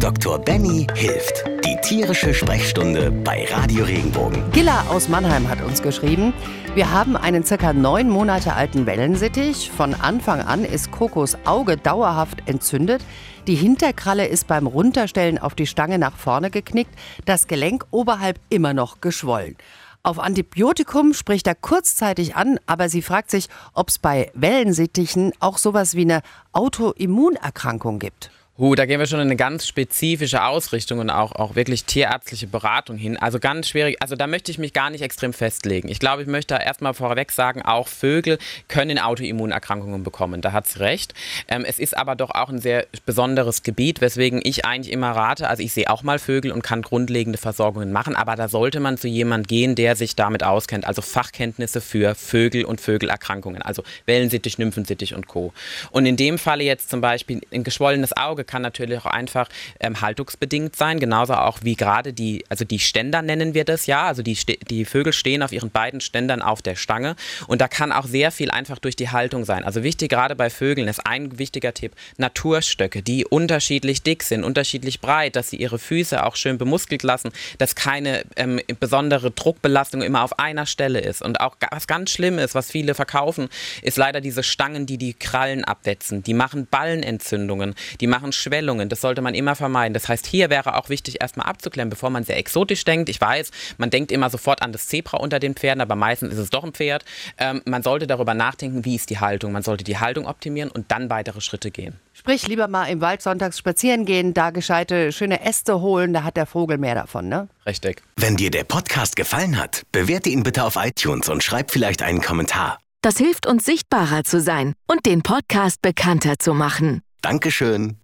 Dr. Benny hilft. Die tierische Sprechstunde bei Radio Regenbogen. Gilla aus Mannheim hat uns geschrieben, wir haben einen circa neun Monate alten Wellensittich. Von Anfang an ist Kokos Auge dauerhaft entzündet. Die Hinterkralle ist beim Runterstellen auf die Stange nach vorne geknickt, das Gelenk oberhalb immer noch geschwollen. Auf Antibiotikum spricht er kurzzeitig an, aber sie fragt sich, ob es bei Wellensittichen auch sowas wie eine Autoimmunerkrankung gibt. Huh, da gehen wir schon in eine ganz spezifische Ausrichtung und auch, auch wirklich tierärztliche Beratung hin. Also ganz schwierig. Also da möchte ich mich gar nicht extrem festlegen. Ich glaube, ich möchte da erstmal vorweg sagen, auch Vögel können Autoimmunerkrankungen bekommen. Da hat sie recht. Ähm, es ist aber doch auch ein sehr besonderes Gebiet, weswegen ich eigentlich immer rate, also ich sehe auch mal Vögel und kann grundlegende Versorgungen machen, aber da sollte man zu jemand gehen, der sich damit auskennt. Also Fachkenntnisse für Vögel und Vögelerkrankungen. Also Wellensittich, Nymphensittich und Co. Und in dem Falle jetzt zum Beispiel ein geschwollenes Auge kann natürlich auch einfach ähm, haltungsbedingt sein, genauso auch wie gerade die, also die Ständer nennen wir das ja, also die, die Vögel stehen auf ihren beiden Ständern auf der Stange. Und da kann auch sehr viel einfach durch die Haltung sein. Also wichtig gerade bei Vögeln ist ein wichtiger Tipp, Naturstöcke, die unterschiedlich dick sind, unterschiedlich breit, dass sie ihre Füße auch schön bemuskelt lassen, dass keine ähm, besondere Druckbelastung immer auf einer Stelle ist. Und auch was ganz schlimm ist, was viele verkaufen, ist leider diese Stangen, die die Krallen abwetzen. Die machen Ballenentzündungen, die machen Schwellungen. Das sollte man immer vermeiden. Das heißt, hier wäre auch wichtig, erstmal abzuklären, bevor man sehr exotisch denkt. Ich weiß, man denkt immer sofort an das Zebra unter den Pferden, aber meistens ist es doch ein Pferd. Ähm, man sollte darüber nachdenken, wie ist die Haltung. Man sollte die Haltung optimieren und dann weitere Schritte gehen. Sprich, lieber mal im Wald sonntags spazieren gehen, da gescheite schöne Äste holen, da hat der Vogel mehr davon, ne? Richtig. Wenn dir der Podcast gefallen hat, bewerte ihn bitte auf iTunes und schreib vielleicht einen Kommentar. Das hilft uns sichtbarer zu sein und den Podcast bekannter zu machen. Dankeschön.